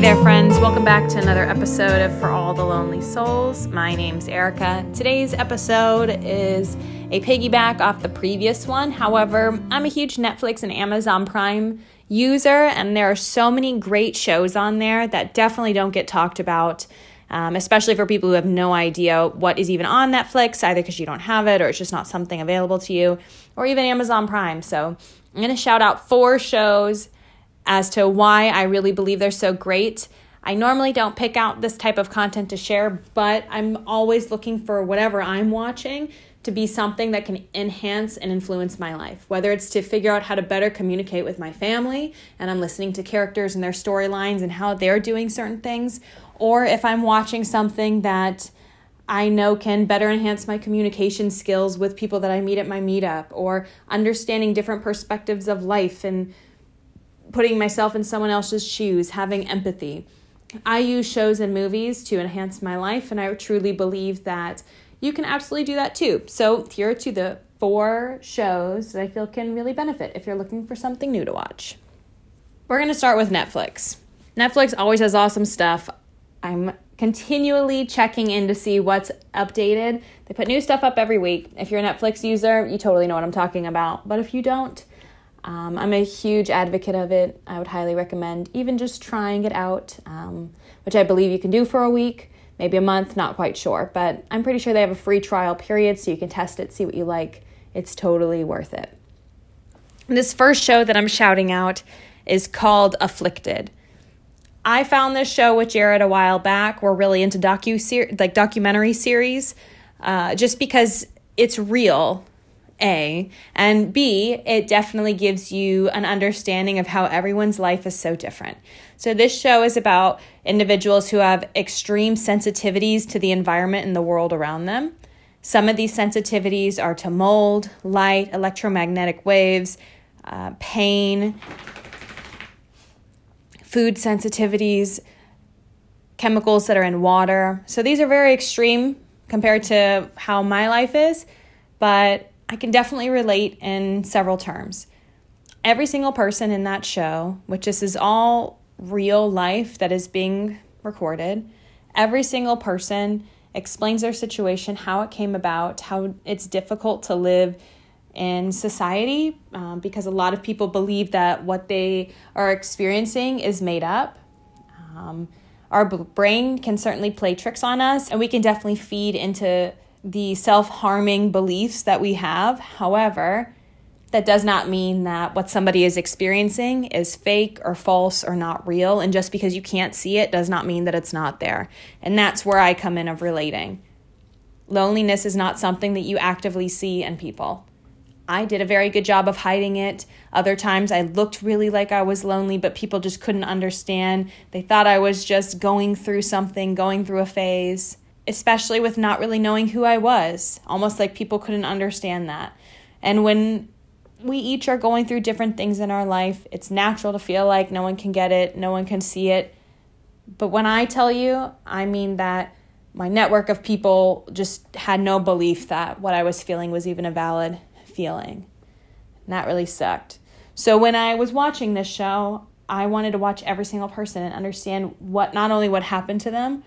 Hey there, friends. Welcome back to another episode of For All the Lonely Souls. My name's Erica. Today's episode is a piggyback off the previous one. However, I'm a huge Netflix and Amazon Prime user, and there are so many great shows on there that definitely don't get talked about. Um, especially for people who have no idea what is even on Netflix, either because you don't have it or it's just not something available to you, or even Amazon Prime. So I'm going to shout out four shows as to why I really believe they're so great. I normally don't pick out this type of content to share, but I'm always looking for whatever I'm watching to be something that can enhance and influence my life. Whether it's to figure out how to better communicate with my family and I'm listening to characters and their storylines and how they're doing certain things, or if I'm watching something that I know can better enhance my communication skills with people that I meet at my meetup, or understanding different perspectives of life and putting myself in someone else's shoes, having empathy. I use shows and movies to enhance my life, and I truly believe that you can absolutely do that too. So, here are to the four shows that I feel can really benefit if you're looking for something new to watch. We're going to start with Netflix. Netflix always has awesome stuff. I'm continually checking in to see what's updated. They put new stuff up every week. If you're a Netflix user, you totally know what I'm talking about. But if you don't, um, I'm a huge advocate of it. I would highly recommend even just trying it out, um, which I believe you can do for a week, maybe a month, not quite sure. But I'm pretty sure they have a free trial period so you can test it, see what you like. It's totally worth it. This first show that I'm shouting out is called Afflicted. I found this show with Jared a while back. We're really into docu like documentary series, uh, just because it's real a. And B, it definitely gives you an understanding of how everyone's life is so different. So, this show is about individuals who have extreme sensitivities to the environment and the world around them. Some of these sensitivities are to mold, light, electromagnetic waves, uh, pain, food sensitivities, chemicals that are in water. So, these are very extreme compared to how my life is, but I can definitely relate in several terms. Every single person in that show, which this is all real life that is being recorded, every single person explains their situation, how it came about, how it's difficult to live in society um, because a lot of people believe that what they are experiencing is made up. Um, our brain can certainly play tricks on us, and we can definitely feed into the self harming beliefs that we have. However, that does not mean that what somebody is experiencing is fake or false or not real. And just because you can't see it does not mean that it's not there. And that's where I come in of relating. Loneliness is not something that you actively see in people. I did a very good job of hiding it. Other times I looked really like I was lonely, but people just couldn't understand. They thought I was just going through something, going through a phase especially with not really knowing who I was, almost like people couldn't understand that. And when we each are going through different things in our life, it's natural to feel like no one can get it, no one can see it. But when I tell you, I mean that my network of people just had no belief that what I was feeling was even a valid feeling. And that really sucked. So when I was watching this show, I wanted to watch every single person and understand what not only what happened to them,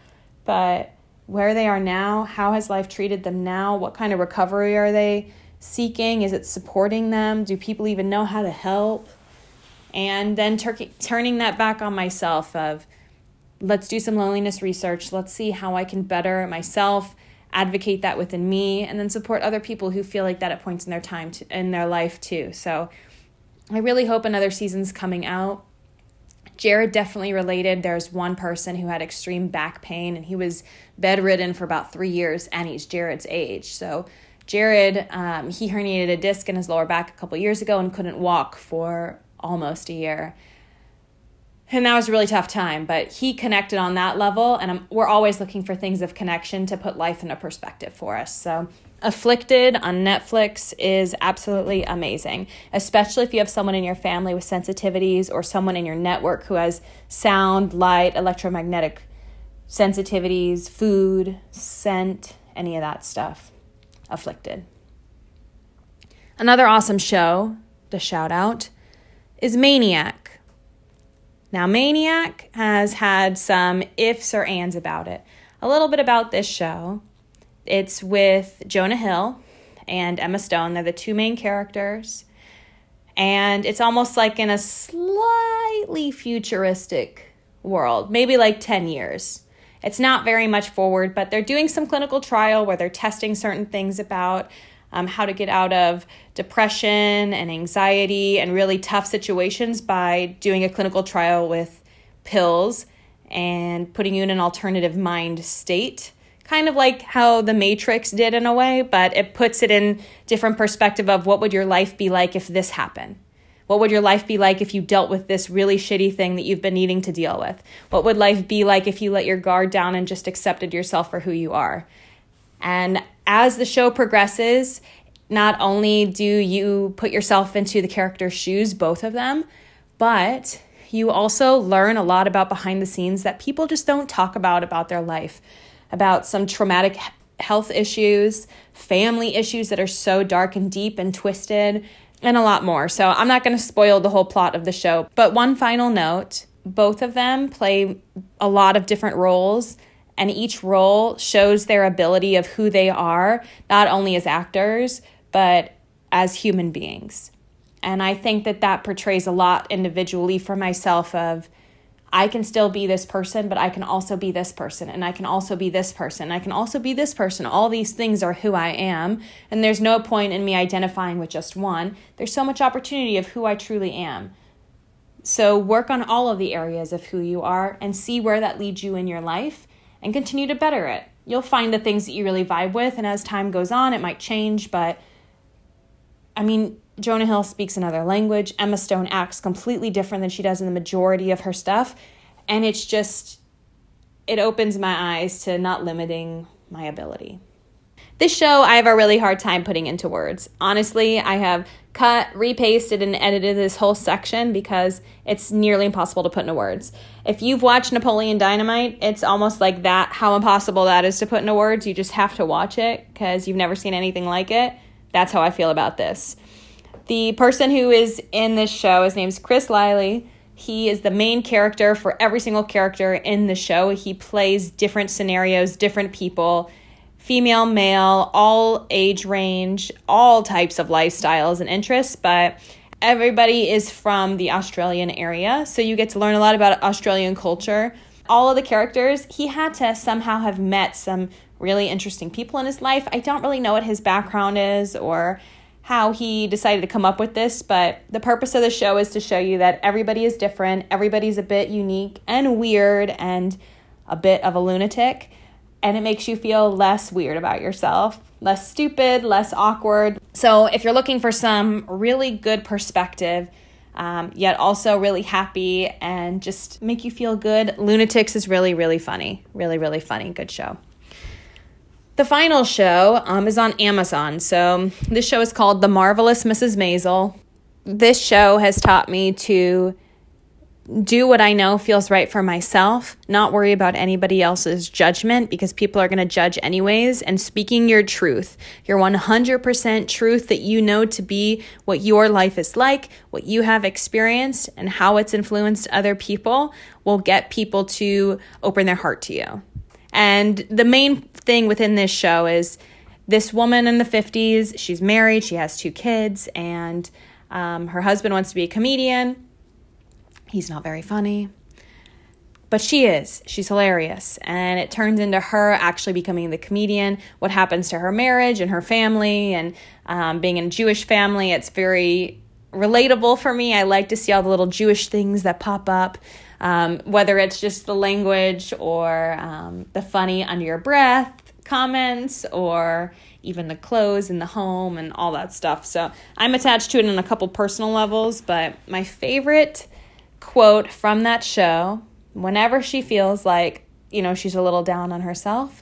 but where they are now, how has life treated them now, what kind of recovery are they seeking, is it supporting them, do people even know how to help? And then tur- turning that back on myself of let's do some loneliness research, let's see how I can better myself, advocate that within me, and then support other people who feel like that at points in their time to, in their life too. So I really hope another season's coming out Jared definitely related. There's one person who had extreme back pain and he was bedridden for about three years, and he's Jared's age. So, Jared, um, he herniated a disc in his lower back a couple years ago and couldn't walk for almost a year. And that was a really tough time, but he connected on that level, and I'm, we're always looking for things of connection to put life in a perspective for us. So, Afflicted on Netflix is absolutely amazing, especially if you have someone in your family with sensitivities or someone in your network who has sound, light, electromagnetic sensitivities, food, scent, any of that stuff. Afflicted. Another awesome show to shout out is Maniac. Now, Maniac has had some ifs or ands about it. A little bit about this show it's with Jonah Hill and Emma Stone. They're the two main characters. And it's almost like in a slightly futuristic world, maybe like 10 years. It's not very much forward, but they're doing some clinical trial where they're testing certain things about um, how to get out of depression and anxiety and really tough situations by doing a clinical trial with pills and putting you in an alternative mind state. Kind of like how the Matrix did in a way, but it puts it in different perspective of what would your life be like if this happened. What would your life be like if you dealt with this really shitty thing that you've been needing to deal with? What would life be like if you let your guard down and just accepted yourself for who you are? And as the show progresses, not only do you put yourself into the character's shoes, both of them, but you also learn a lot about behind the scenes that people just don't talk about about their life, about some traumatic health issues, family issues that are so dark and deep and twisted, and a lot more. So I'm not going to spoil the whole plot of the show. But one final note both of them play a lot of different roles, and each role shows their ability of who they are, not only as actors, but as human beings. And I think that that portrays a lot individually for myself of I can still be this person, but I can also be this person, and I can also be this person, I can also be this person. All these things are who I am, and there's no point in me identifying with just one. There's so much opportunity of who I truly am. So work on all of the areas of who you are and see where that leads you in your life and continue to better it. You'll find the things that you really vibe with, and as time goes on, it might change, but I mean, Jonah Hill speaks another language. Emma Stone acts completely different than she does in the majority of her stuff. And it's just, it opens my eyes to not limiting my ability. This show, I have a really hard time putting into words. Honestly, I have cut, repasted, and edited this whole section because it's nearly impossible to put into words. If you've watched Napoleon Dynamite, it's almost like that, how impossible that is to put into words. You just have to watch it because you've never seen anything like it. That's how I feel about this. The person who is in this show, his name's Chris Lilley. He is the main character for every single character in the show. He plays different scenarios, different people, female, male, all age range, all types of lifestyles and interests, but everybody is from the Australian area. So you get to learn a lot about Australian culture. All of the characters, he had to somehow have met some really interesting people in his life. I don't really know what his background is or how he decided to come up with this, but the purpose of the show is to show you that everybody is different, everybody's a bit unique and weird and a bit of a lunatic, and it makes you feel less weird about yourself, less stupid, less awkward. So, if you're looking for some really good perspective, um, yet also really happy and just make you feel good, Lunatics is really, really funny. Really, really funny. Good show. The final show um, is on Amazon. So this show is called The Marvelous Mrs. Maisel. This show has taught me to do what I know feels right for myself, not worry about anybody else's judgment because people are going to judge anyways, and speaking your truth, your 100% truth that you know to be what your life is like, what you have experienced, and how it's influenced other people will get people to open their heart to you. And the main thing within this show is this woman in the 50s, she's married, she has two kids, and um, her husband wants to be a comedian. He's not very funny. But she is. She's hilarious. And it turns into her actually becoming the comedian. What happens to her marriage and her family, and um, being in a Jewish family, it's very relatable for me. I like to see all the little Jewish things that pop up um, whether it's just the language or um, the funny under your breath comments or even the clothes in the home and all that stuff. So I'm attached to it on a couple personal levels, but my favorite quote from that show, whenever she feels like, you know, she's a little down on herself,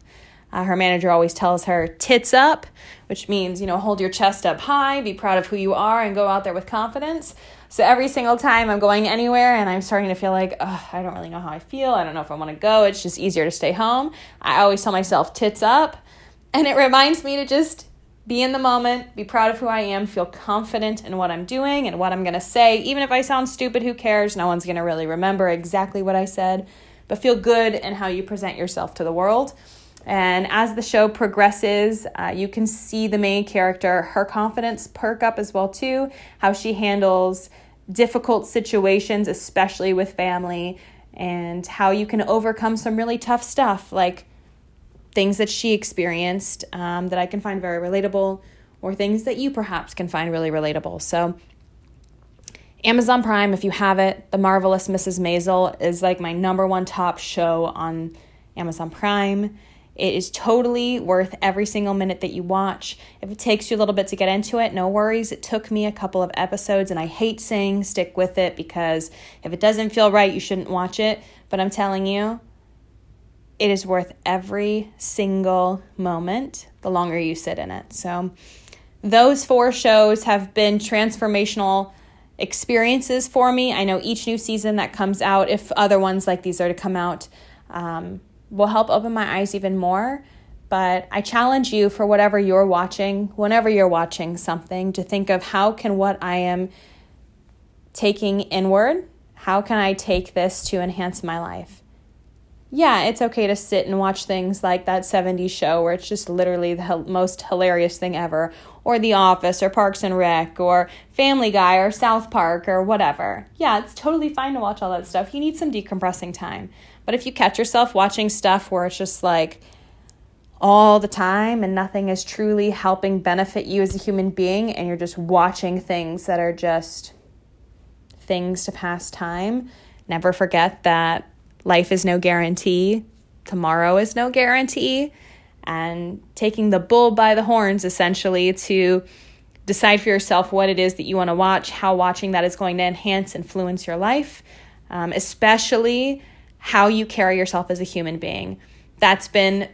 uh, her manager always tells her, tits up, which means, you know, hold your chest up high, be proud of who you are, and go out there with confidence. So every single time I'm going anywhere and I'm starting to feel like, I don't really know how I feel. I don't know if I want to go. It's just easier to stay home. I always tell myself, tits up. And it reminds me to just be in the moment, be proud of who I am, feel confident in what I'm doing and what I'm going to say. Even if I sound stupid, who cares? No one's going to really remember exactly what I said, but feel good in how you present yourself to the world. And as the show progresses, uh, you can see the main character, her confidence perk up as well too, how she handles difficult situations, especially with family, and how you can overcome some really tough stuff like things that she experienced um, that I can find very relatable, or things that you perhaps can find really relatable. So, Amazon Prime, if you have it, The Marvelous Mrs. Maisel is like my number one top show on Amazon Prime. It is totally worth every single minute that you watch. If it takes you a little bit to get into it, no worries. It took me a couple of episodes, and I hate saying stick with it because if it doesn't feel right, you shouldn't watch it. But I'm telling you, it is worth every single moment the longer you sit in it. So, those four shows have been transformational experiences for me. I know each new season that comes out, if other ones like these are to come out, um, will help open my eyes even more. But I challenge you for whatever you're watching, whenever you're watching something, to think of how can what I am taking inward, how can I take this to enhance my life? Yeah, it's okay to sit and watch things like that 70s show where it's just literally the most hilarious thing ever, or The Office, or Parks and Rec, or Family Guy, or South Park, or whatever. Yeah, it's totally fine to watch all that stuff. You need some decompressing time. But if you catch yourself watching stuff where it's just like all the time and nothing is truly helping benefit you as a human being, and you're just watching things that are just things to pass time, never forget that life is no guarantee, tomorrow is no guarantee, and taking the bull by the horns essentially to decide for yourself what it is that you want to watch, how watching that is going to enhance, and influence your life, um, especially how you carry yourself as a human being. That's been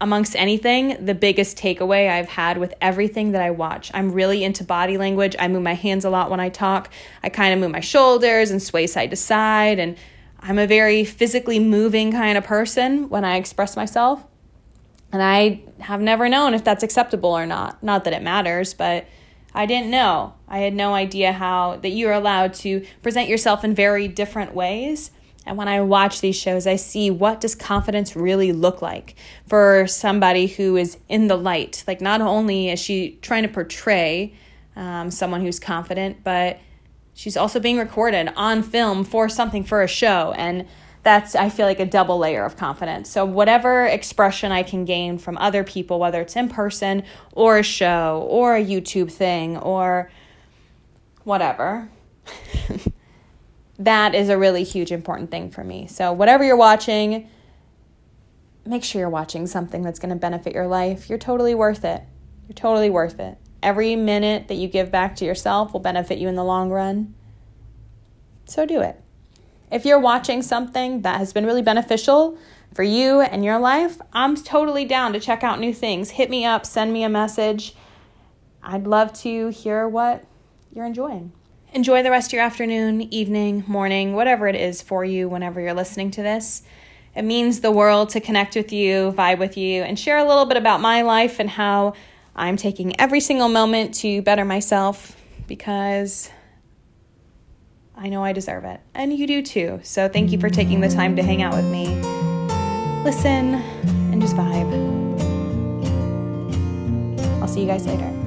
amongst anything, the biggest takeaway I've had with everything that I watch. I'm really into body language. I move my hands a lot when I talk. I kind of move my shoulders and sway side to side and I'm a very physically moving kind of person when I express myself. And I have never known if that's acceptable or not. Not that it matters, but I didn't know. I had no idea how that you're allowed to present yourself in very different ways. And when I watch these shows, I see what does confidence really look like for somebody who is in the light. Like not only is she trying to portray um, someone who's confident, but she's also being recorded on film for something for a show and that's i feel like a double layer of confidence. So whatever expression i can gain from other people whether it's in person or a show or a youtube thing or whatever that is a really huge important thing for me. So whatever you're watching make sure you're watching something that's going to benefit your life. You're totally worth it. You're totally worth it Every minute that you give back to yourself will benefit you in the long run. So do it. If you're watching something that has been really beneficial for you and your life, I'm totally down to check out new things. Hit me up, send me a message. I'd love to hear what you're enjoying. Enjoy the rest of your afternoon, evening, morning, whatever it is for you whenever you're listening to this. It means the world to connect with you, vibe with you, and share a little bit about my life and how I'm taking every single moment to better myself because I know I deserve it. And you do too. So thank you for taking the time to hang out with me. Listen and just vibe. I'll see you guys later.